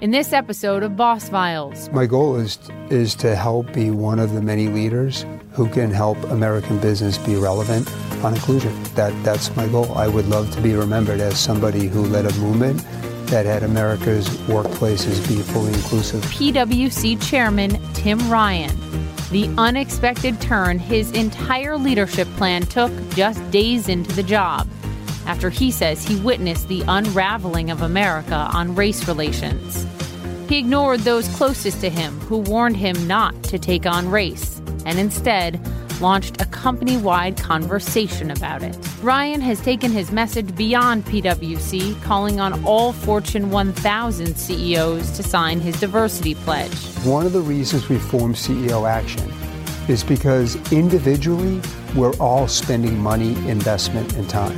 In this episode of Boss Files, My goal is is to help be one of the many leaders who can help American business be relevant on inclusion. That that's my goal. I would love to be remembered as somebody who led a movement that had America's workplaces be fully inclusive. PwC Chairman Tim Ryan. The unexpected turn his entire leadership plan took just days into the job, after he says he witnessed the unraveling of America on race relations. He ignored those closest to him who warned him not to take on race, and instead launched a company wide conversation about it. Ryan has taken his message beyond PwC, calling on all Fortune 1000 CEOs to sign his diversity pledge. One of the reasons we formed CEO Action is because individually we're all spending money, investment, and time.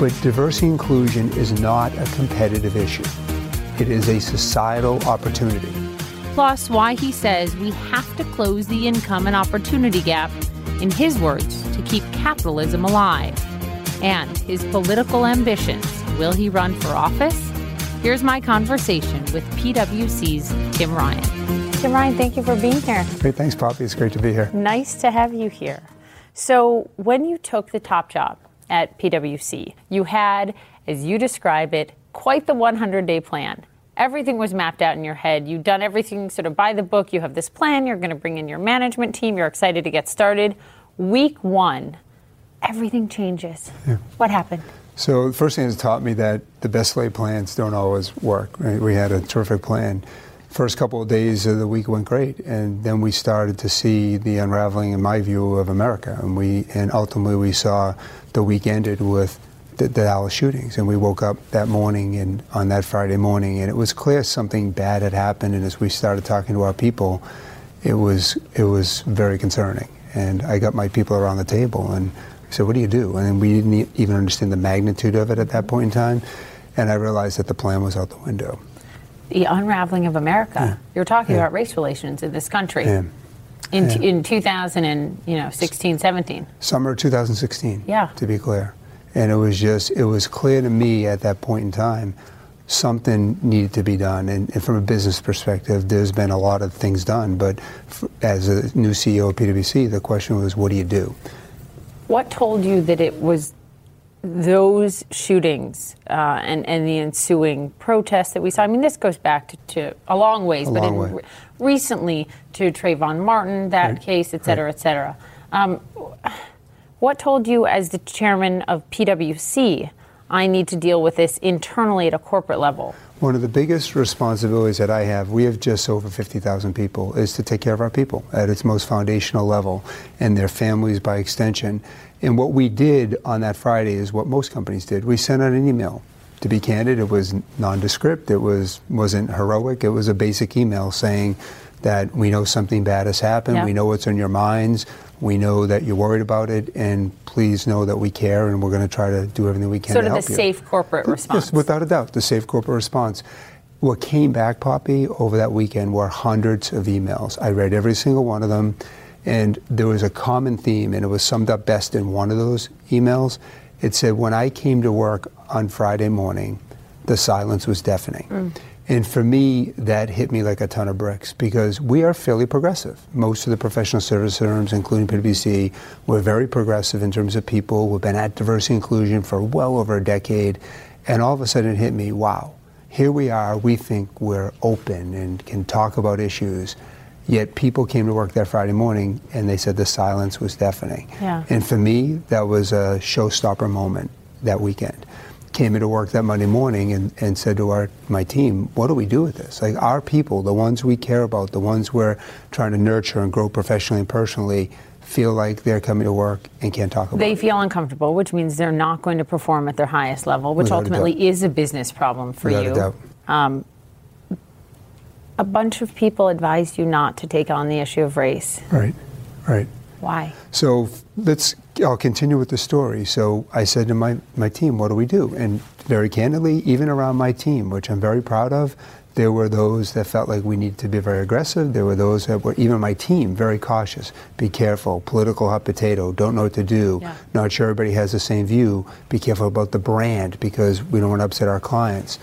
But diversity inclusion is not a competitive issue. It is a societal opportunity. Plus, why he says we have to close the income and opportunity gap, in his words, to keep capitalism alive. And his political ambitions. Will he run for office? Here's my conversation with PwC's Tim Ryan. Tim Ryan, thank you for being here. Great, thanks, Poppy. It's great to be here. Nice to have you here. So, when you took the top job at PwC, you had, as you describe it, quite the 100 day plan. Everything was mapped out in your head. You've done everything sort of by the book. You have this plan. You're going to bring in your management team. You're excited to get started. Week one, everything changes. What happened? So the first thing has taught me that the best laid plans don't always work. Right? We had a terrific plan. First couple of days of the week went great, and then we started to see the unraveling, in my view, of America, and we and ultimately we saw the week ended with the, the Dallas shootings, and we woke up that morning and on that Friday morning, and it was clear something bad had happened. And as we started talking to our people, it was it was very concerning. And I got my people around the table and I said, "What do you do?" And we didn't even understand the magnitude of it at that point in time. And I realized that the plan was out the window. The unraveling of America. You're talking Yeah. about race relations in this country. Yeah. In, Yeah. in 2000 and you know 16, 17. Summer 2016. Yeah. To be clear, and it was just it was clear to me at that point in time something needed to be done. And, and from a business perspective, there's been a lot of things done, but f- as a new CEO of PwC, the question was, what do you do? What told you that it was those shootings uh, and, and the ensuing protests that we saw? I mean, this goes back to, to a long ways, A but long in, way. Re- recently to Trayvon Martin, that Right. case, et cetera, et cetera. Um, what told you, as the chairman of PwC, I need to deal with this internally at a corporate level? One of the biggest responsibilities that I have, we have just over 50,000 people, is to take care of our people at its most foundational level and their families by extension. And what we did on that Friday is what most companies did. We sent out an email. To be candid, it was nondescript. It was wasn't heroic. It was a basic email saying that we know something bad has happened. Yeah. We know what's on your minds. We know that you're worried about it, and please know that we care, and we're going to try to do everything we can Sort to of the help you. safe corporate response. Yes, without a doubt, the safe corporate response. What came back, Poppy, over that weekend were hundreds of emails. I read every single one of them, and there was a common theme, and it was summed up best in one of those emails. It said, When I came to work on Friday morning, the silence was deafening. Mm. And for me, that hit me like a ton of bricks because we are fairly progressive. Most of the professional service firms, including PwC, we're very progressive in terms of people. We've been at diversity inclusion for well over a decade. And all of a sudden it hit me, wow, here we are. We think we're open and can talk about issues. Yet people came to work that Friday morning and they said the silence was deafening. Yeah. And for me, that was a showstopper moment that weekend. Came into work that Monday morning and, and said to our my team, what do we do with this? Like our people, the ones we care about, the ones we're trying to nurture and grow professionally and personally, feel like they're coming to work and can't talk about They it. feel uncomfortable, which means they're not going to perform at their highest level, which Without ultimately is a business problem for Without you. doubt. Um, a bunch of people advised you not to take on the issue of race. Right, right. Why? So let's, I'll continue with the story. So I said to my, my team, what do we do? And very candidly, even around my team, which I'm very proud of, there were those that felt like we needed to be very aggressive. There were those that were, even my team, very cautious. Be careful, political hot potato, don't know what to do, Yeah. not sure everybody has the same view. Be careful about the brand because we don't want to upset our clients.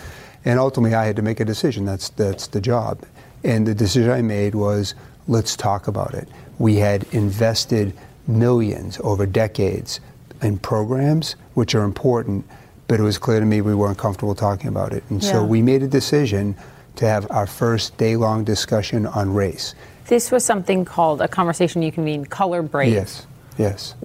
And ultimately, I had to make a decision. That's, that's the job. And the decision I made was let's talk about it. We had invested millions over decades in programs, which are important, but it was clear to me we weren't comfortable talking about it. And so we made a decision to have our first day long discussion on race. This was something called a conversation you convened, Color Brave. Yes, yes.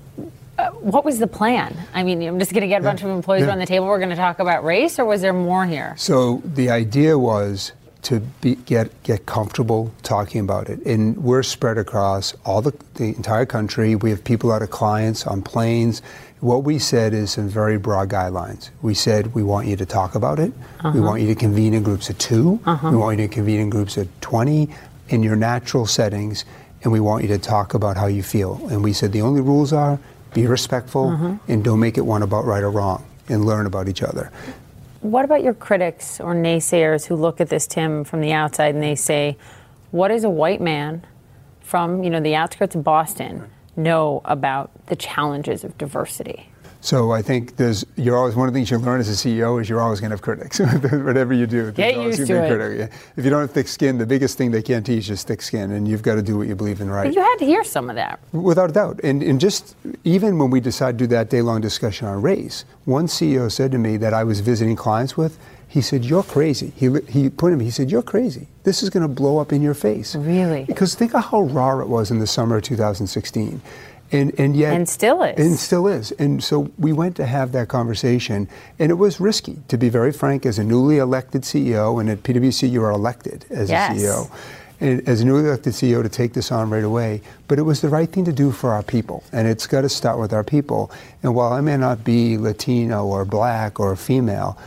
Uh, what was the plan? I mean, I'm just going to get a bunch of employees yeah. around the table. We're going to talk about race, or was there more here? So the idea was to be, get get comfortable talking about it, and we're spread across all the, the entire country. We have people out of clients on planes. What we said is some very broad guidelines. We said we want you to talk about it. We uh-huh. want you to convene in groups of 2 uh-huh. We want you to convene in groups of twenty in your natural settings, and we want you to talk about how you feel. And we said the only rules are be respectful mm-hmm. and don't make it one about right or wrong, and learn about each other. What about your critics or naysayers who look at this, Tim, from the outside and they say, what does a white man from, you know, the outskirts of Boston know about the challenges of diversity? So I think there's you're always one of the things you learn as a CEO is you're always going to have critics. Whatever you do, Get used to. Yeah. If you don't have thick skin, the biggest thing they can't teach is thick skin, and you've got to do what you believe in, right? But you had to hear some of that. Without a doubt. And, and just even when we decided to do that day long discussion on race, one CEO said to me that I was visiting clients with, he said, You're crazy. He, he put him, he said, You're crazy. This is going to blow up in your face. Really? Because think of how raw it was in the summer of 2016. And, and yet. And still is. And still is. And so we went to have that conversation, and it was risky, to be very frank, as a newly elected CEO, and at PwC you are elected as Yes. a CEO and as a newly elected CEO to take this on right away. But it was the right thing to do for our people, and it's got to start with our people. And while I may not be Latino or black or female,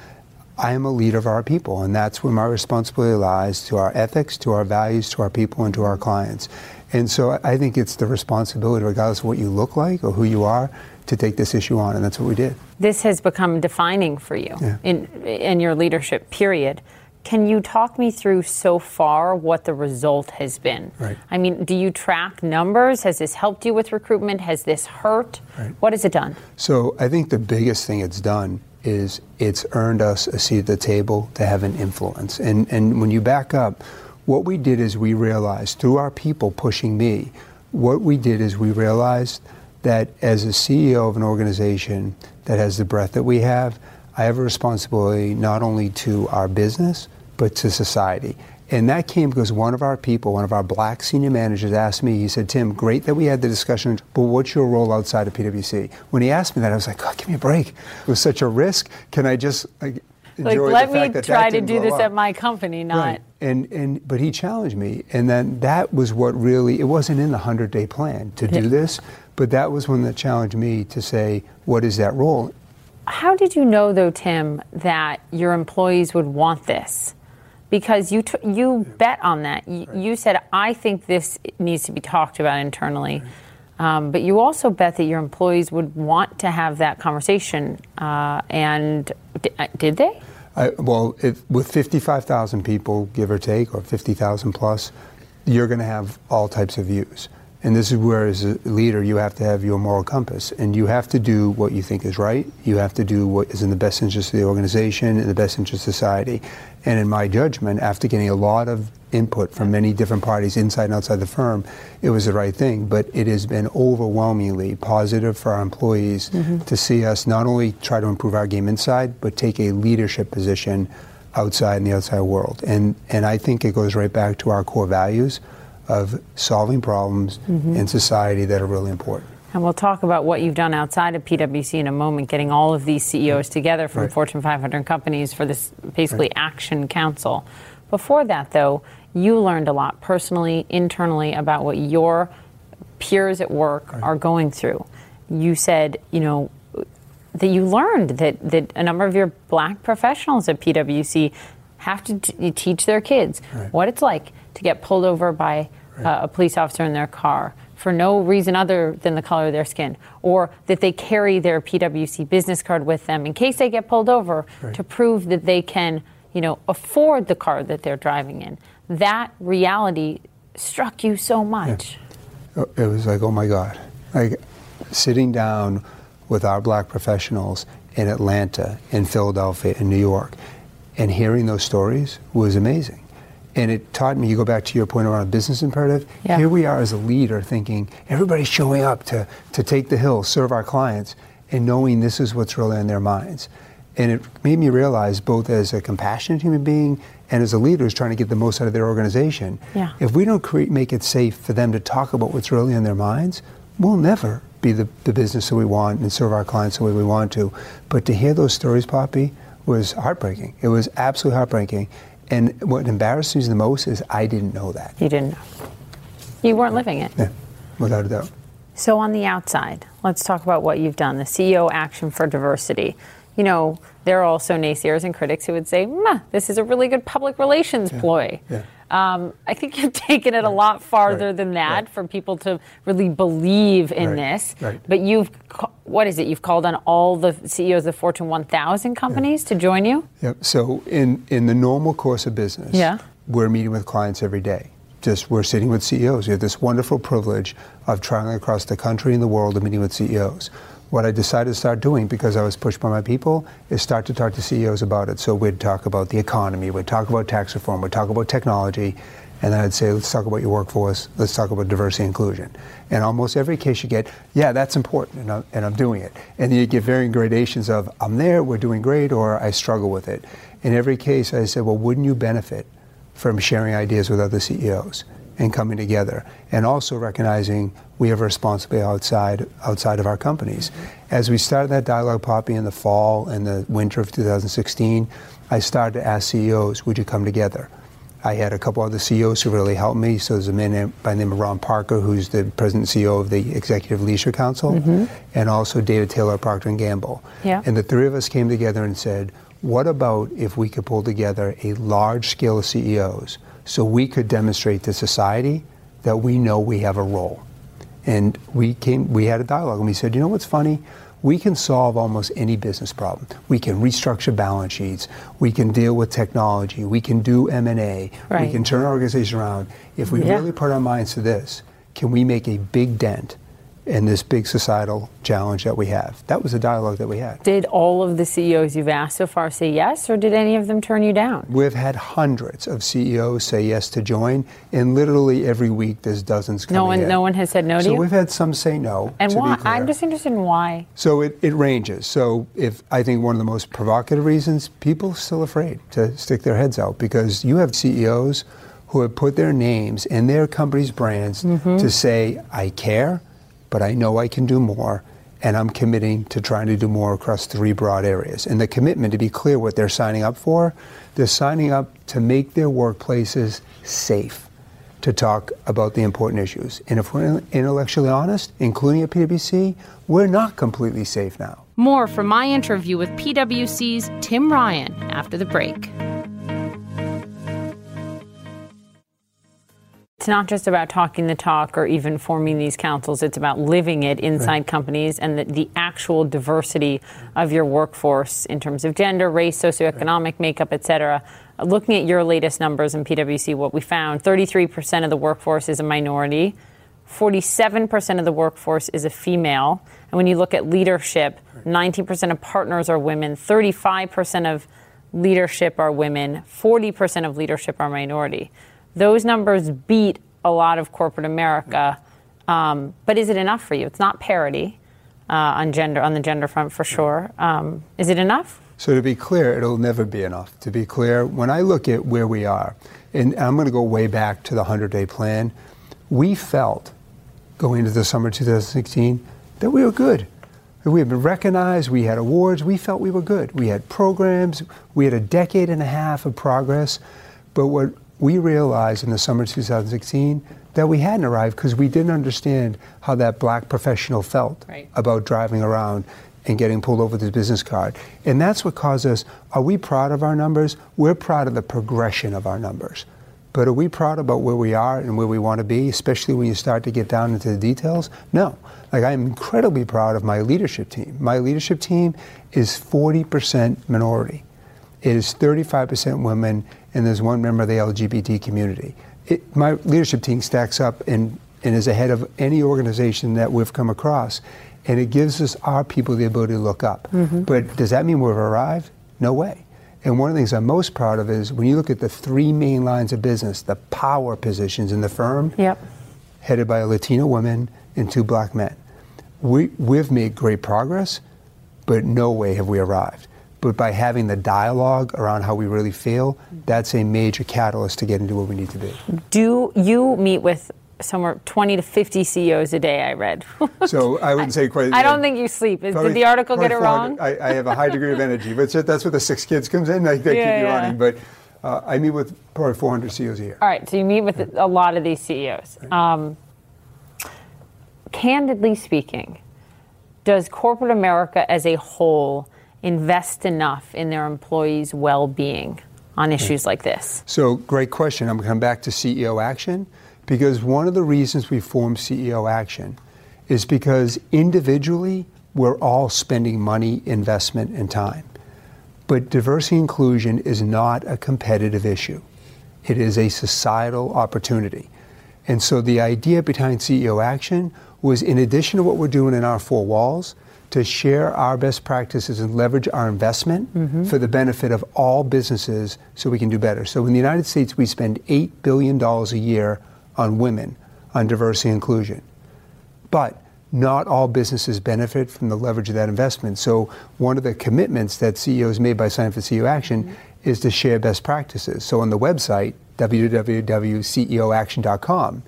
I am a leader of our people, and that's where my responsibility lies to our ethics, to our values, to our people, and to our clients. And so I- think it's the responsibility, regardless of what you look like or who you are, to take this issue on, and that's what we did. This has become defining for you Yeah. in in your leadership period. Can you talk me through so far what the result has been? Right. I mean, do you track numbers? Has this helped you with recruitment? Has this hurt? Right. What has it done? So I think the biggest thing it's done is it's earned us a seat at the table to have an influence. And and when you back up, what we did is we realized through our people pushing me, what we did is we realized that as a CEO of an organization that has the breadth that we have, I have a responsibility not only to our business, but to society. And that came because one of our people, one of our black senior managers asked me, he said, Tim, great that we had the discussion, but what's your role outside of PwC? When he asked me that, I was like, God, give me a break. It was such a risk. Can I just like, Like, enjoy let the me fact that try that to didn't do this up? at my company, not. Right. And, and, but he challenged me. And then that was what really, it wasn't in the 100 day plan to do this, but that was when that challenged me to say, what is that role? How did you know, though, Tim, that your employees would want this? Because you t- you bet on that. You, you said, "I think this needs to be talked about internally," um, but you also bet that your employees would want to have that conversation. Uh, and d- uh, did they? I, well, if, with 55,000 people, give or take, or 50,000 plus, you're going to have all types of views. And this is where, as a leader, you have to have your moral compass. And you have to do what you think is right. You have to do what is in the best interest of the organization, in the best interest of society. And in my judgment, after getting a lot of input from many different parties inside and outside the firm, it was the right thing. But it has been overwhelmingly positive for our employees mm-hmm. to see us not only try to improve our game inside, but take a leadership position outside in the outside world. And and I think it goes right back to our core values of solving problems mm-hmm. in society that are really important. And we'll talk about what you've done outside of PwC in a moment, getting all of these CEOs together from Right. Fortune 500 companies for this basically action council. Before that, though, you learned a lot personally, internally about what your peers at work right. are going through. You said, you know, that you learned that, that a number of your black professionals at PwC have to t- teach their kids right. what it's like to get pulled over by right. uh, a police officer in their car for no reason other than the color of their skin, or that they carry their PwC business card with them in case they get pulled over to prove that they can, you know, afford the car that they're driving in. That reality struck you so much. Yeah. It was like, oh my God. Like sitting down with our black professionals in Atlanta, in Philadelphia, in New York, and hearing those stories was amazing. And it taught me, you go back to your point around a business imperative. Yeah. Here we are as a leader thinking everybody's showing up to, to take the hill, serve our clients, and knowing this is what's really in their minds. And it made me realize, both as a compassionate human being and as a leader who's trying to get the most out of their organization, yeah. if we don't create, make it safe for them to talk about what's really in their minds, we'll never be the, the business that we want and serve our clients the way we want to. But to hear those stories, Poppy, was heartbreaking. It was absolutely heartbreaking. And what embarrassed me the most is I didn't know that. You didn't know. You weren't living it. Yeah, without a doubt. So, on the outside, let's talk about what you've done the CEO Action for Diversity. You know, there are also naysayers and critics who would say, this is a really good public relations yeah. ploy. Yeah. Um, I think you've taken it a lot farther right. than that right. for people to really believe in right. this. But you've, what is it? You've called on all the CEOs of the Fortune 1000 companies yeah. to join you. Yep. So in in the normal course of business, yeah. we're meeting with clients every day. Just we're sitting with CEOs. We have this wonderful privilege of traveling across the country and the world and meeting with CEOs what I decided to start doing because I was pushed by my people is start to talk to CEOs about it. So we'd talk about the economy, we'd talk about tax reform, we'd talk about technology, and then I'd say, let's talk about your workforce, let's talk about diversity and inclusion. And almost every case you get, yeah, that's important, and I'm, and I'm doing it. And you get varying gradations of, I'm there, we're doing great, or I struggle with it. In every case, I said, well, wouldn't you benefit from sharing ideas with other CEOs? And coming together, and also recognizing we have a responsibility outside outside of our companies. As we started that dialogue, Poppy, in the fall and the winter of 2016, I started to ask CEOs, "Would you come together?" I had a couple other CEOs who really helped me. So there's a man by the name of Ron Parker, who's the president and CEO of the Executive Leadership Council, mm-hmm. and also David Taylor, Procter and Gamble. Yeah. And the three of us came together and said, "What about if we could pull together a large scale of CEOs?" So we could demonstrate to society that we know we have a role. And we came, we had a dialogue, and we said, you know what's funny? We can solve almost any business problem. We can restructure balance sheets. We can deal with technology. We can do M and A. Right. We can turn our organization around. If we yeah. really put our minds to this, can we make a big dent in this big societal challenge that we have. That was a dialogue that we had. Did all of the CEOs you've asked so far say yes, or did any of them turn you down? We've had hundreds of CEOs say yes to join, and literally every week there's dozens coming No one, in. no one has said no to so you. So we've had some say no. And why? I'm just interested in why. So it, it ranges. So if I think one of the most provocative reasons, people are still afraid to stick their heads out because you have CEOs who have put their names and their company's brands mm-hmm. to say, I care but I know I can do more, and I'm committing to trying to do more across three broad areas. And the commitment, to be clear what they're signing up for, they're signing up to make their workplaces safe to talk about the important issues. And if we're intellectually honest, including at PwC, we're not completely safe now. More from my interview with PwC's Tim Ryan after the break. It's not just about talking the talk or even forming these councils. It's about living it inside right. companies and the, the, actual diversity of your workforce in terms of gender, race, socioeconomic right. makeup, et cetera. Looking at your latest numbers in PwC, what we found 33% of the workforce is a minority, 47% of the workforce is a female. And when you look at leadership, 19% of partners are women, 35% of leadership are women, 40% of leadership are minority. Those numbers beat a lot of corporate America. Um, but is it enough for you? It's not parity uh, on gender on the gender front for sure. Um, is it enough? So to be clear, it'll never be enough. To be clear, when I look at where we are, and I'm going to go way back to the 100-day plan, we felt going into the summer 2016 that we were good. We had been recognized, we had awards, we felt we were good. We had programs, we had a decade and a half of progress. But what we realized in the summer of 2016 that we hadn't arrived because we didn't understand how that black professional felt right. about driving around and getting pulled over with his business card. And that's what caused us. Are we proud of our numbers? We're proud of the progression of our numbers. But are we proud about where we are and where we want to be, especially when you start to get down into the details? No. Like I'm incredibly proud of my leadership team. My leadership team is 40% minority. It is 35% women, and there's one member of the LGBT community. It, my leadership team stacks up and, and is ahead of any organization that we've come across. And it gives us our people the ability to look up. Mm-hmm. But does that mean we've arrived? No way. And one of the things I'm most proud of is when you look at the three main lines of business, the power positions in the firm, yep. headed by a Latino woman and two black men. We, we've made great progress, but no way have we arrived. But by having the dialogue around how we really feel, that's a major catalyst to get into where we need to be. Do you meet with somewhere 20 to 50 CEOs a day, I read. so I wouldn't say quite. I don't think you sleep. Is, probably, did the article get it wrong? I, I, have a high degree of energy, but that's where the six kids comes in. They, they yeah, keep you yeah. running. But uh, I meet with probably 400 CEOs a year. All right, so you meet with a lot of these CEOs. Um, candidly speaking, does corporate America as a whole invest enough in their employees' well-being on issues like this? So, great question. I'm going to come back to CEO action. Because one of the reasons we formed CEO Action is because individually we're all spending money, investment, and time. But diversity inclusion is not a competitive issue. It is a societal opportunity. And so the idea behind CEO Action was in addition to what we're doing in our four walls, to share our best practices and leverage our investment mm-hmm. for the benefit of all businesses so we can do better. So in the United States, we spend $8 billion a year on women, on diversity and inclusion. But not all businesses benefit from the leverage of that investment. So one of the commitments that CEOs made by Sign for CEO Action mm-hmm. is to share best practices. So on the website, www.ceoaction.com,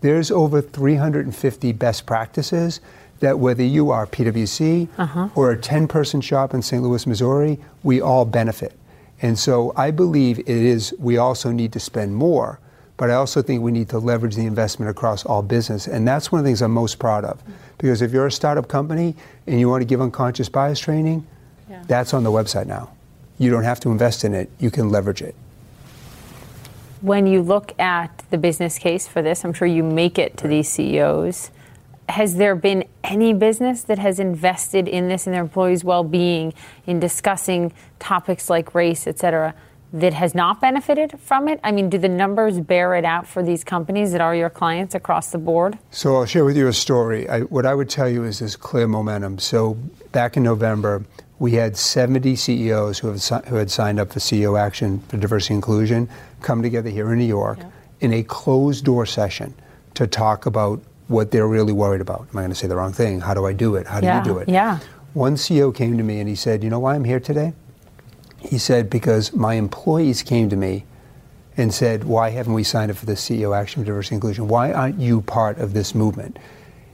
there's over 350 best practices that whether you are PwC uh-huh. or a 10-person shop in St. Louis, Missouri, we all benefit. And so I believe it is we also need to spend more but I also think we need to leverage the investment across all business. And that's one of the things I'm most proud of. Because if you're a startup company and you want to give unconscious bias training, yeah. that's on the website now. You don't have to invest in it, you can leverage it. When you look at the business case for this, I'm sure you make it to these CEOs. Has there been any business that has invested in this and their employees' well being in discussing topics like race, et cetera? that has not benefited from it? I mean, do the numbers bear it out for these companies that are your clients across the board? So I'll share with you a story. I, what I would tell you is this clear momentum. So back in November, we had 70 CEOs who, have, who had signed up for CEO Action for Diversity Inclusion come together here in New York yeah. in a closed door session to talk about what they're really worried about. Am I going to say the wrong thing? How do I do it? How do yeah. you do it? Yeah. One CEO came to me and he said, You know why I'm here today? He said, because my employees came to me and said, why haven't we signed up for the CEO Action for Diversity and Inclusion? Why aren't you part of this movement?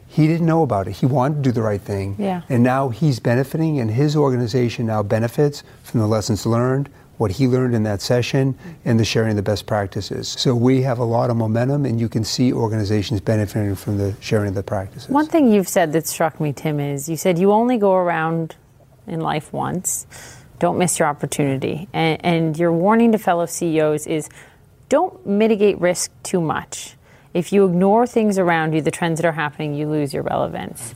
He didn't know about it. He wanted to do the right thing. Yeah. And now he's benefiting, and his organization now benefits from the lessons learned, what he learned in that session, and the sharing of the best practices. So we have a lot of momentum, and you can see organizations benefiting from the sharing of the practices. One thing you've said that struck me, Tim, is you said you only go around in life once. Don't miss your opportunity. And, and your warning to fellow CEOs is don't mitigate risk too much. If you ignore things around you, the trends that are happening, you lose your relevance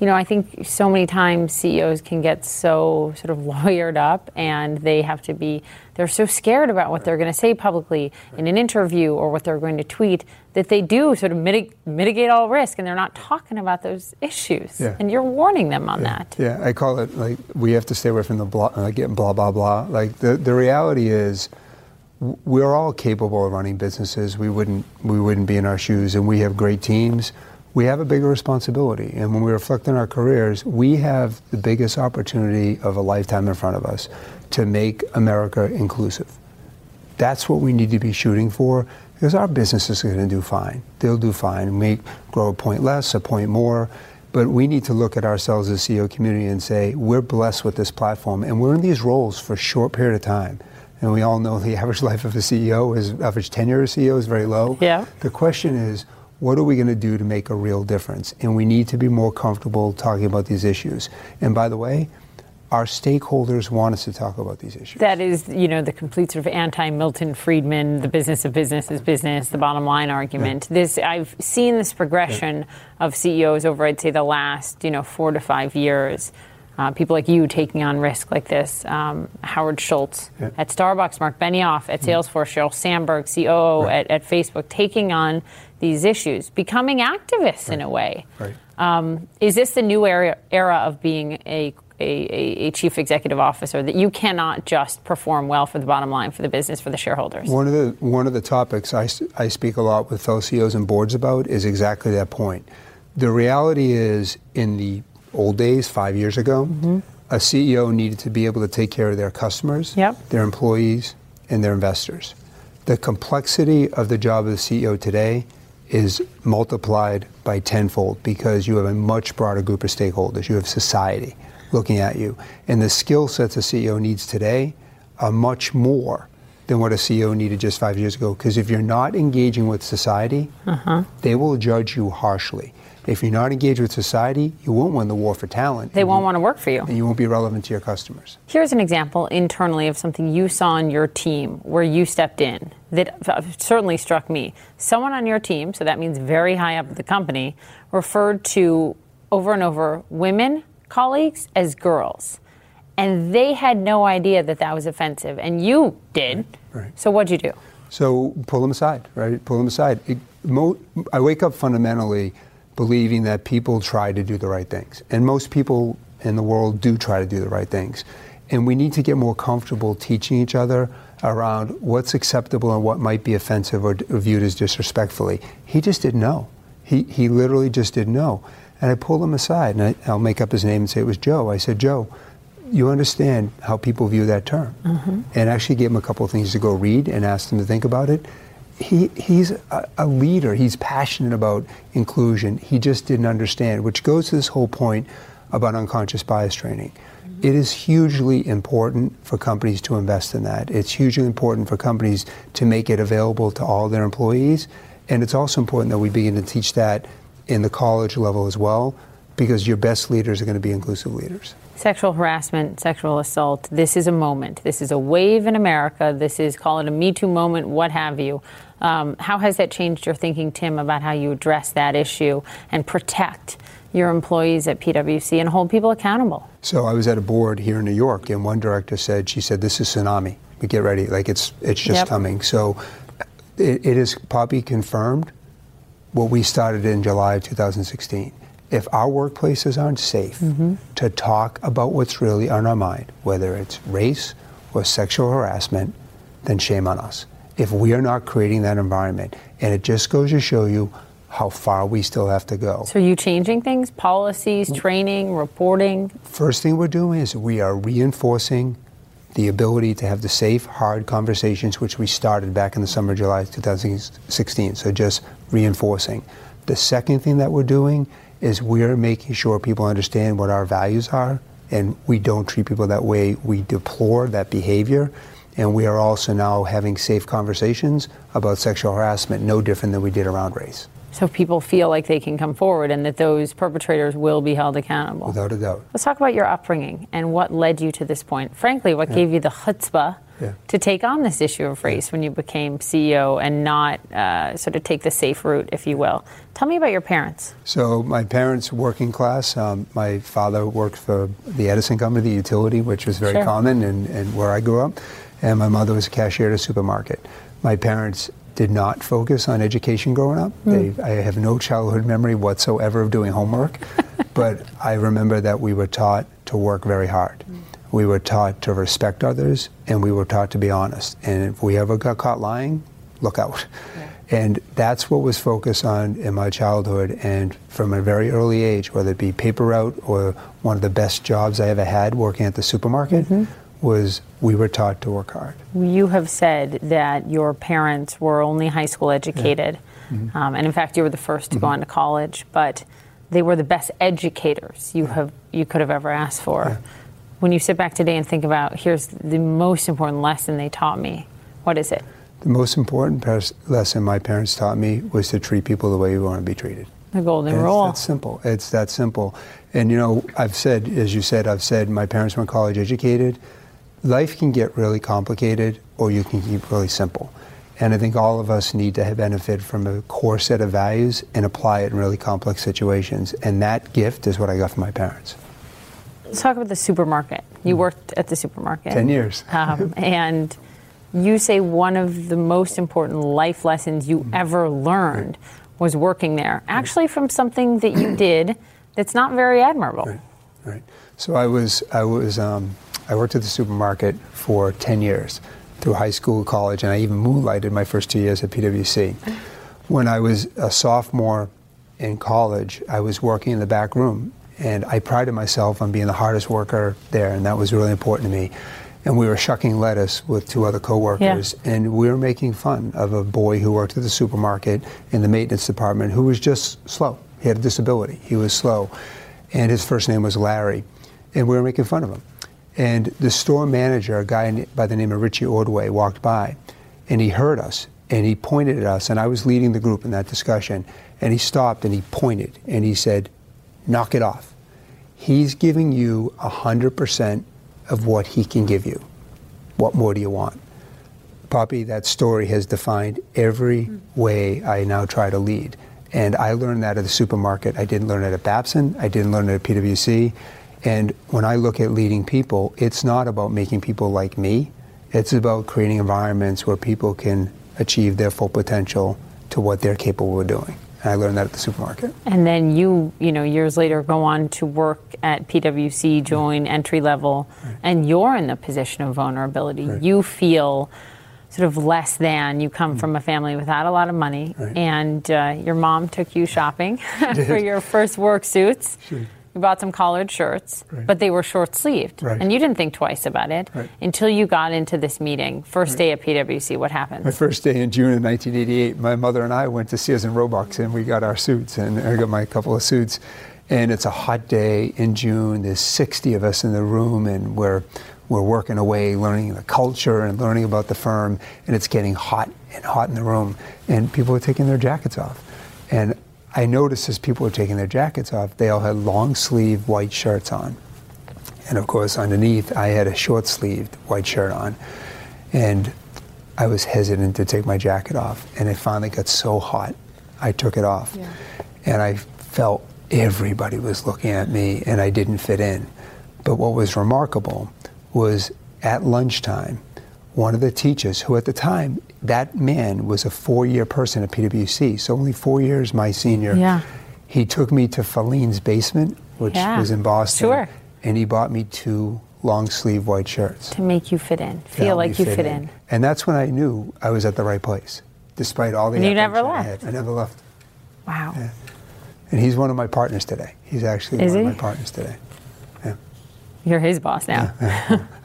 you know, I think so many times CEOs can get so sort of lawyered up and they have to be, they're so scared about what they're going to say publicly in an interview or what they're going to tweet that they do sort of mitig- mitigate all risk and they're not talking about those issues. Yeah. And you're warning them on yeah. that. Yeah, I call it like we have to stay away from the blah, uh, getting blah, blah, blah. Like the, the reality is, we're all capable of running businesses. We wouldn't, we wouldn't be in our shoes, and we have great teams we have a bigger responsibility. And when we reflect on our careers, we have the biggest opportunity of a lifetime in front of us to make America inclusive. That's what we need to be shooting for because our businesses are going to do fine. They'll do fine. We grow a point less, a point more. But we need to look at ourselves as CEO community and say, we're blessed with this platform and we're in these roles for a short period of time. And we all know the average life of a CEO is average tenure of a CEO is very low. Yeah. The question is, what are we going to do to make a real difference? And we need to be more comfortable talking about these issues. And by the way, our stakeholders want us to talk about these issues. That is, you know, the complete sort of anti-Milton Friedman, the business of business is business, the bottom line argument. Yeah. This I've seen this progression yeah. of CEOs over, I'd say, the last, you know, four to five years. Uh, people like you taking on risk like this. Um, Howard Schultz yeah. at Starbucks, Mark Benioff at mm-hmm. Salesforce, Sheryl Sandberg, COO right. at, at, Facebook, taking on these issues, becoming activists right. in a way. Right. Um, is this the new era, era of being a a, a, a, chief executive officer that you cannot just perform well for the bottom line, for the business, for the shareholders. One of the one of the topics I, I speak a lot with fellow CEOs and boards about is exactly that point. The reality is, in the old days, five years ago, mm-hmm. a CEO needed to be able to take care of their customers, yep. their employees, and their investors. The complexity of the job of the CEO today is multiplied by tenfold because you have a much broader group of stakeholders. You have society looking at you. And the skill sets a CEO needs today are much more than what a CEO needed just five years ago. Because if you're not engaging with society, uh-huh. they will judge you harshly. If you're not engaged with society, you won't win the war for talent. They won't you, want to work for you. And you won't be relevant to your customers. Here's an example internally of something you saw on your team where you stepped in that uh, certainly struck me. Someone on your team, so that means very high up at the company, referred to over and over women colleagues as girls. And they had no idea that that was offensive. And you did. Right, right. So what'd you do? So pull them aside, right? Pull them aside. It, mo- I wake up fundamentally believing that people try to do the right things. And most people in the world do try to do the right things. And we need to get more comfortable teaching each other around what's acceptable and what might be offensive or, or viewed as disrespectfully. He just didn't know. He, he literally just didn't know. And I pulled him aside, and I, will make up his name and say it was Joe. I said, Joe, you understand how people view that term. Mm-hmm. And actually gave him a couple of things to go read and asked him to think about it. He, he's a, a leader. He's passionate about inclusion. He just didn't understand, which goes to this whole point about unconscious bias training. Mm-hmm. It is hugely important for companies to invest in that. It's hugely important for companies to make it available to all their employees. And it's also important that we begin to teach that in the college level as well, because your best leaders are going to be inclusive leaders. Sexual harassment, sexual assault, this is a moment. This is a wave in America. This is, call it a Me Too moment, what have you. Um, how has that changed your thinking, Tim, about how you address that issue and protect your employees at PwC and hold people accountable? So I was at a board here in New York, and one director said, she said, this is tsunami. We get ready, like it's, it's just yep. coming. So it, it is probably confirmed what we started in July of 2016. If our workplaces aren't safe mm-hmm. to talk about what's really on our mind, whether it's race or sexual harassment, then shame on us. If we are not creating that environment, and it just goes to show you how far we still have to go. So, are you changing things? Policies, training, reporting? First thing we're doing is we are reinforcing the ability to have the safe, hard conversations, which we started back in the summer, of July 2016. So just reinforcing. The second thing that we're doing is we're making sure people understand what our values are, and we don't treat people that way. We deplore that behavior. And we are also now having safe conversations about sexual harassment, no different than we did around race so people feel like they can come forward and that those perpetrators will be held accountable. Without a doubt. Let's talk about your upbringing and what led you to this point. Frankly, what yeah. gave you the chutzpah yeah. to take on this issue of race when you became CEO and not uh, sort of take the safe route, if you will. Tell me about your parents. So, my parents, working class. Um, my father worked for the Edison Company, the utility, which was very sure. common and, and where I grew up. And my mother was a cashier at a supermarket. My parents did not focus on education growing up. Mm. They, I have no childhood memory whatsoever of doing homework, but I remember that we were taught to work very hard. Mm. We were taught to respect others, and we were taught to be honest. And if we ever got caught lying, look out. Yeah. And that's what was focused on in my childhood. And from a very early age, whether it be paper route or one of the best jobs I ever had working at the supermarket, mm-hmm was we were taught to work hard. You have said that your parents were only high school educated, yeah. mm-hmm. um, and in fact, you were the first to mm-hmm. go on to college. But they were the best educators you have you could have ever asked for. Yeah. When you sit back today and think about, here's the most important lesson they taught me. What is it? The most important lesson my parents taught me was to treat people the way you want to be treated. The golden And rule. It's that simple. It's that simple. And you know, I've said, as you said, I've said my parents weren't college educated. Life can get really complicated, or you can keep really simple. And I think all of us need to benefit from a core set of values and apply it in really complex situations. And that gift is what I got from my parents. Let's talk about the supermarket. You worked at the supermarket. Ten years. Um, and you say one of the most important life lessons you Mm-hmm. ever learned was working there, actually from something that you did that's not very admirable. Right, right. So I was, I was, um, I worked at the supermarket for 10 years through high school, college, and I even moonlighted my first two years at PwC. When I was a sophomore in college, I was working in the back room, and I prided myself on being the hardest worker there, and that was really important to me. And we were shucking lettuce with two other coworkers, and we were making fun of a boy who worked at the supermarket in the maintenance department who was just slow. He had a disability. He was slow, and his first name was Larry, and we were making fun of him. And the store manager, a guy by the name of Richie Ordway, walked by, and he heard us, and he pointed at us, and I was leading the group in that discussion, and he stopped and he pointed, and he said, "Knock it off." He's giving you 100% of what he can give you. What more do you want? Poppy, that story has defined every hmm. way I now try to lead. And I learned that at the supermarket. I didn't learn it at Babson. I didn't learn it at PwC. And when I look at leading people, it's not about making people like me. It's about creating environments where people can achieve their full potential to what they're capable of doing. And I learned that at the supermarket. And then you, you know, years later go on to work at PwC, join entry level, and you're in the position of vulnerability. Right. You feel sort of less than. You come from a family without a lot of money, Right. and uh, your mom took you shopping for your first work suits. Sure. You bought some collared shirts, Right. but they were short sleeved. Right. And you didn't think twice about it Right. until you got into this meeting. First day at PwC, what happened? My first day in June of 1988, my mother and I went to Sears and Roebuck's and we got our suits and I got my couple of suits. And it's a hot day in June. There's 60 of us in the room and we're we're working away, learning the culture and learning about the firm. And it's getting hot and hot in the room. And people are taking their jackets off. And I noticed as people were taking their jackets off, they all had long sleeve white shirts on. And of course, underneath, I had a short sleeved white shirt on. And I was hesitant to take my jacket off. And it finally got so hot, I took it off. And I felt everybody was looking at me, and I didn't fit in. But what was remarkable was at lunchtime, one of the teachers, who at the time, that man was a four year person at PwC, so only four years my senior. Yeah. He took me to Filene's basement, which Yeah. was in Boston. Sure. And he bought me two long sleeve white shirts. to make you fit in, feel like you fit in. And that's when I knew I was at the right place, despite all the And you never I left. had. I never left. Wow. And he's one of my partners today. He's actually Is one he? of my partners today. Yeah. You're his boss now.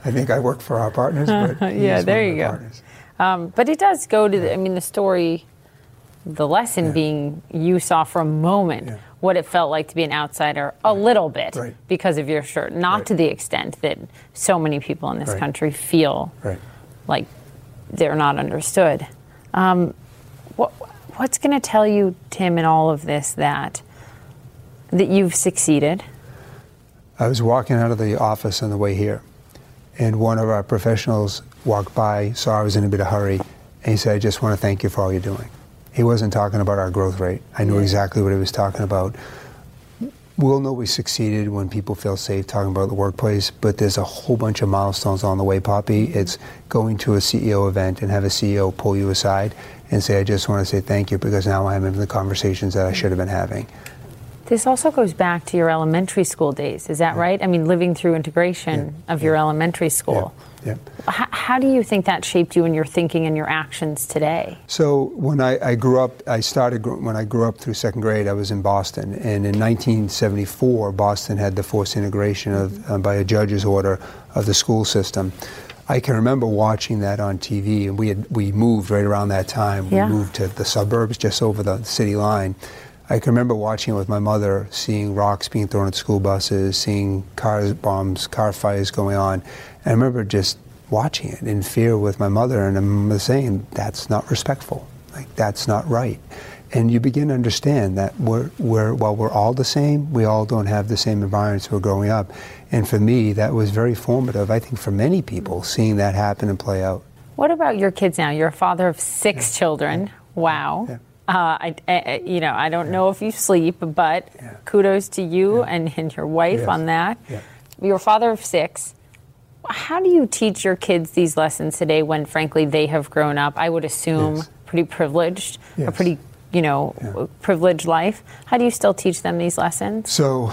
I think I work for our partners, but Yeah, there you go. partners. Um, but it does go to, the, I mean, the story, the lesson Yeah. being you saw for a moment Yeah. what it felt like to be an outsider a little bit Right. because of your shirt, not Right. to the extent that so many people in this Right. country feel Right. like they're not understood. Um, what, what's going to tell you, Tim, in all of this that that you've succeeded? I was walking out of the office on the way here, and one of our professionals walked by, saw I was in a bit of hurry, and he said, I just want to thank you for all you're doing. He wasn't talking about our growth rate. I knew exactly what he was talking about. We'll know we succeeded when people feel safe talking about the workplace, but there's a whole bunch of milestones on the way, Poppy. It's going to a CEO event and have a CEO pull you aside and say, I just want to say thank you because now I'm having the conversations that I should have been having. This also goes back to your elementary school days, is that right? I mean, living through integration Yeah, of your elementary school. Yeah. H- how do you think that shaped you in your thinking and your actions today? So when I, I grew up, I started gr- when I grew up through second grade. I was in Boston, and in 1974, Boston had the forced integration of uh, by a judge's order of the school system. I can remember watching that on TV, and we had we moved right around that time. Yeah. We moved to the suburbs, just over the city line. I can remember watching it with my mother, seeing rocks being thrown at school buses, seeing cars bombs, car fires going on. And I remember just watching it in fear with my mother, and I'm saying that's not respectful. Like that's not right. And you begin to understand that we're, we're while we're all the same, we all don't have the same environments we're growing up. And for me, that was very formative. I think for many people, seeing that happen and play out. What about your kids now? You're a father of six yeah. children. Yeah. Wow. Yeah. Uh, I, I, you know, I don't know if you sleep, but kudos to you and, and your wife yes. on that. You're a father of six how do you teach your kids these lessons today when, frankly, they have grown up? I would assume yes. pretty privileged, yes. a pretty, you know, yeah. privileged life. How do you still teach them these lessons? So,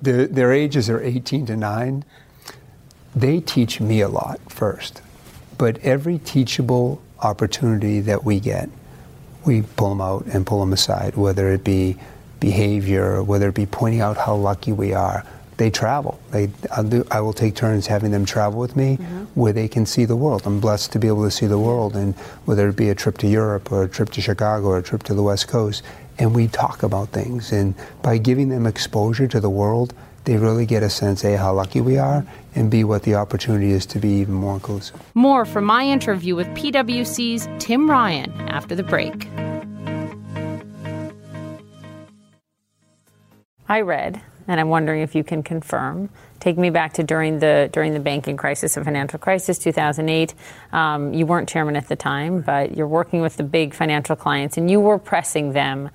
their, their ages are 18 to 9. They teach me a lot first, but every teachable opportunity that we get, we pull them out and pull them aside, whether it be behavior, whether it be pointing out how lucky we are they travel. They, do, I will take turns having them travel with me mm-hmm. where they can see the world. I'm blessed to be able to see the world, and whether it be a trip to Europe or a trip to Chicago or a trip to the West Coast, and we talk about things. And by giving them exposure to the world, they really get a sense A, how lucky we are, and B, what the opportunity is to be even more inclusive. More from my interview with PwC's Tim Ryan after the break. I read and I'm wondering if you can confirm. Take me back to during the during the banking crisis, the financial crisis, 2008. Um, you weren't chairman at the time, but you're working with the big financial clients, and you were pressing them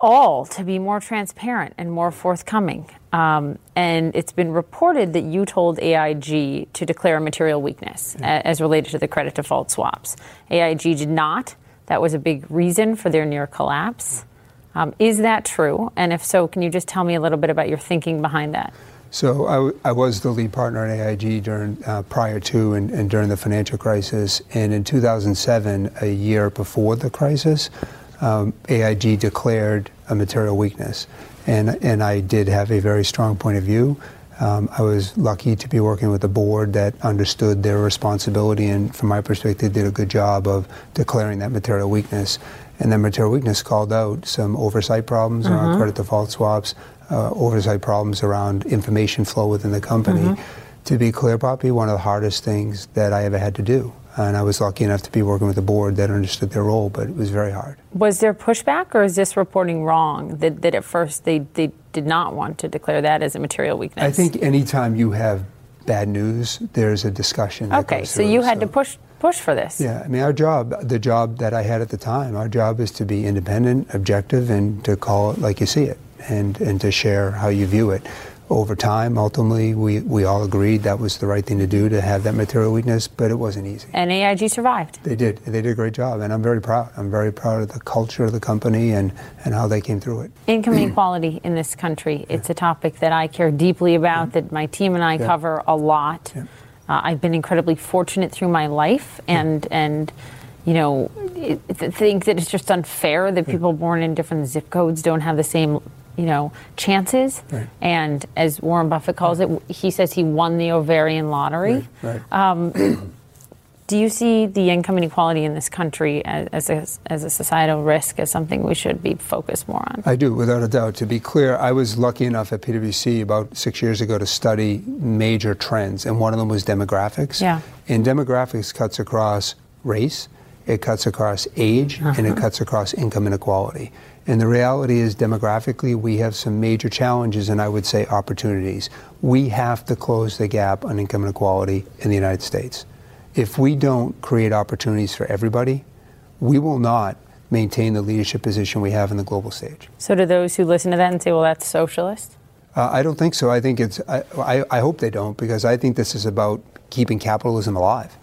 all to be more transparent and more forthcoming. Um, and it's been reported that you told AIG to declare a material weakness yeah. as related to the credit default swaps. AIG did not. That was a big reason for their near collapse. Um, is that true? And if so, can you just tell me a little bit about your thinking behind that? So I, w- I was the lead partner at AIG during uh, prior to and, and, during the financial crisis. And in 2007, a year before the crisis, um, AIG declared a material weakness, and and I did have a very strong point of view. Um, I was lucky to be working with a board that understood their responsibility and, from my perspective, did a good job of declaring that material weakness. And then material weakness called out some oversight problems around mm-hmm. credit default swaps, uh, oversight problems around information flow within the company. Mm-hmm. To be clear, Poppy, one of the hardest things that I ever had to do. And I was lucky enough to be working with a board that understood their role, but it was very hard. Was there pushback, or is this reporting wrong? That, that at first they, they did not want to declare that as a material weakness? I think anytime you have bad news, there's a discussion. Okay, so you had so. to push push for this. Yeah, I mean, our job, the job that I had at the time, our job is to be independent, objective, and to call it like you see it, and and to share how you view it. Over time, ultimately, we, we all agreed that was the right thing to do to have that material weakness, but it wasn't easy. And AIG survived. They did. They did a great job, and I'm very proud. I'm very proud of the culture of the company and, and how they came through it. Income inequality in this country, it's a topic that I care deeply about, yeah. that my team and I yeah. cover a lot. Yeah. Uh, I've been incredibly fortunate through my life, and and you know, think that it's just unfair that people born in different zip codes don't have the same you know chances. Right. And as Warren Buffett calls it, he says he won the ovarian lottery. Right. Right. Um, do you see the income inequality in this country as, as, a, as a societal risk, as something we should be focused more on? I do, without a doubt. To be clear, I was lucky enough at PwC about six years ago to study major trends, and one of them was demographics. Yeah. And demographics cuts across race, it cuts across age, uh-huh. and it uh-huh. cuts across income inequality. And the reality is, demographically, we have some major challenges and I would say opportunities. We have to close the gap on income inequality in the United States if we don't create opportunities for everybody, we will not maintain the leadership position we have in the global stage. So, do those who listen to that and say, well, that's socialist? Uh, I don't think so. I think it's, I, I, I, hope they don't, because I think this is about keeping capitalism alive.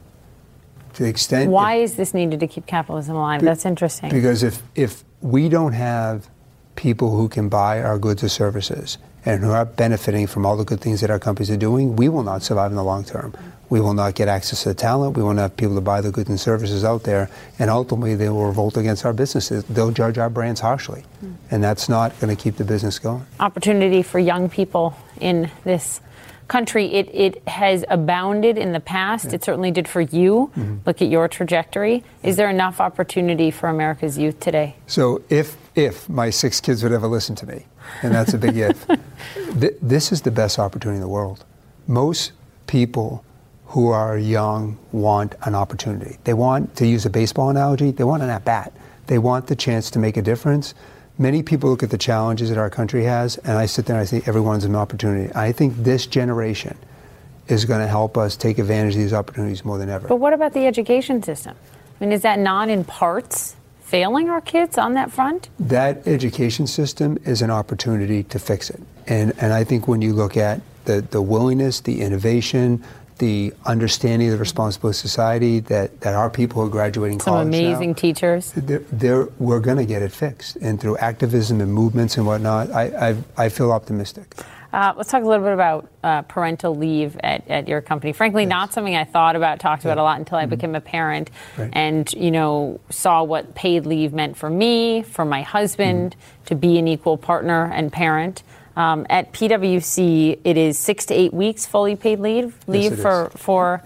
To the extent. Why if, is this needed to keep capitalism alive? Be, that's interesting. Because if, if we don't have people who can buy our goods or services and who are benefiting from all the good things that our companies are doing, we will not survive in the long term. We will not get access to the talent. We won't have people to buy the goods and services out there. And ultimately, they will revolt against our businesses. They'll judge our brands harshly. Mm. And that's not going to keep the business going. Opportunity for young people in this country. It, it has abounded in the past. Yeah. It certainly did for you. Mm-hmm. Look at your trajectory. Is there enough opportunity for America's youth today? So, if, if my six kids would ever listen to me, and that's a big if, th- this is the best opportunity in the world. Most people who are young want an opportunity. They want, to use a baseball analogy, they want an at bat. They want the chance to make a difference. Many people look at the challenges that our country has, and I sit there and I say everyone's an opportunity. I think this generation is going to help us take advantage of these opportunities more than ever. But what about the education system? I mean, is that not in parts failing our kids on that front? That education system is an opportunity to fix it. And, and I think when you look at the, the willingness, the innovation, the understanding of the responsible society that, that our people who are graduating Some college amazing now, teachers. they're, they're, we're going to get it fixed. And through activism and movements and whatnot, I, I, I feel optimistic. Uh, let's talk a little bit about uh, parental leave at, at your company. Frankly, yes. not something I thought about, talked yeah. about a lot until I mm-hmm. became a parent, right. and you know saw what paid leave meant for me, for my husband, mm-hmm. to be an equal partner and parent. Um, at PwC, it is six to eight weeks fully paid leave leave yes, for for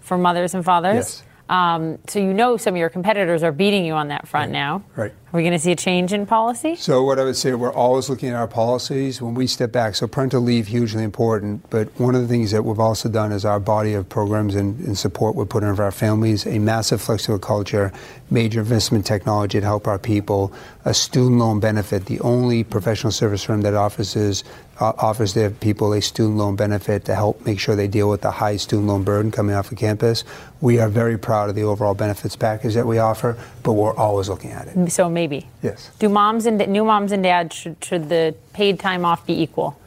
for mothers and fathers. Yes. Um, so you know some of your competitors are beating you on that front right. now. Right. Are we going to see a change in policy? So what I would say, we're always looking at our policies when we step back. So parental leave hugely important, but one of the things that we've also done is our body of programs and, and support we put in for our families, a massive flexible culture, major investment technology to help our people, a student loan benefit, the only professional service firm that offers is uh, offers their people a student loan benefit to help make sure they deal with the high student loan burden coming off of campus. We are very proud of the overall benefits package that we offer, but we're always looking at it. So maybe. Yes. Do moms and new moms and dads should, should the paid time off be equal?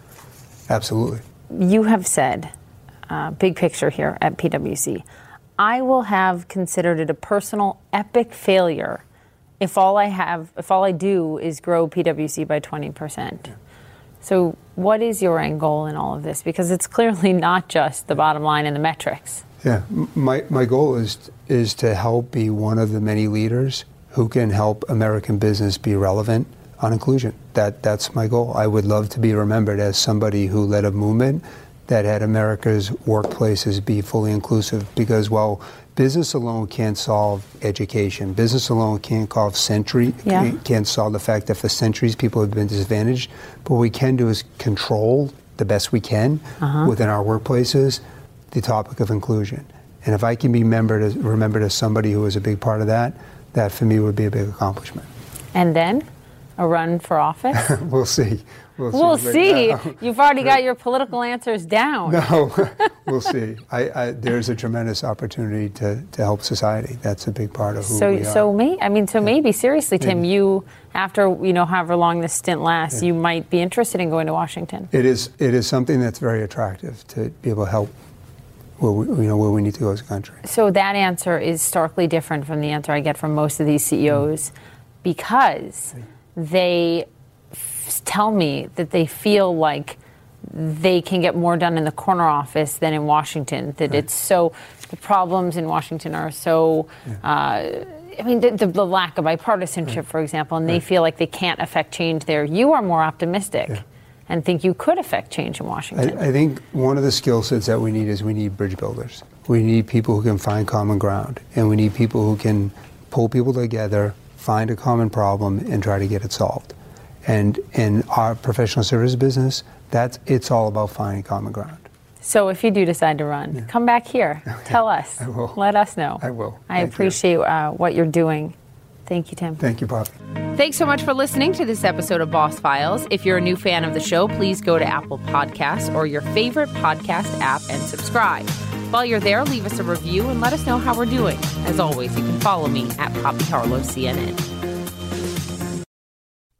Absolutely. You have said, uh, big picture here at PwC, I will have considered it a personal epic failure if all I have, if all I do is grow PwC by 20%. Yeah. So, what is your end goal in all of this? Because it's clearly not just the bottom line and the metrics. Yeah, my, my goal is is to help be one of the many leaders who can help American business be relevant on inclusion. That that's my goal. I would love to be remembered as somebody who led a movement that had America's workplaces be fully inclusive because while business alone can't solve education, business alone can't solve century, yeah. can't solve the fact that for centuries people have been disadvantaged. But what we can do is control the best we can uh-huh. within our workplaces the topic of inclusion. And if I can be remembered as, remembered as somebody who was a big part of that, that for me would be a big accomplishment. And then a run for office? we'll see. We'll, we'll see. see. You've already got your political answers down. No, we'll see. I, I, there's a tremendous opportunity to, to help society. That's a big part of who so, we are. So, may, I mean, so yeah. maybe seriously, Tim, maybe. you after you know however long this stint lasts, yeah. you might be interested in going to Washington. It is. It is something that's very attractive to be able to help where we, you know where we need to go as a country. So that answer is starkly different from the answer I get from most of these CEOs, mm. because they tell me that they feel like they can get more done in the corner office than in Washington. That right. it's so the problems in Washington are so. Yeah. Uh, I mean, the, the, the, lack of bipartisanship, right. for example, and right. they feel like they can't affect change there. You are more optimistic. Yeah and think you could affect change in Washington? I, I, think one of the skill sets that we need is we need bridge builders. We need people who can find common ground, and we need people who can pull people together, find a common problem, and try to get it solved. And in our professional service business, that's it's all about finding common ground. So if you do decide to run, yeah. come back here. Tell us. I will. Let us know. I will. I Thank appreciate uh, what you're doing. Thank you, Tim. Thank you, Poppy. Thanks so much for listening to this episode of Boss Files. If you're a new fan of the show, please go to Apple Podcasts or your favorite podcast app and subscribe. While you're there, leave us a review and let us know how we're doing. As always, you can follow me at Poppy Harlow CNN.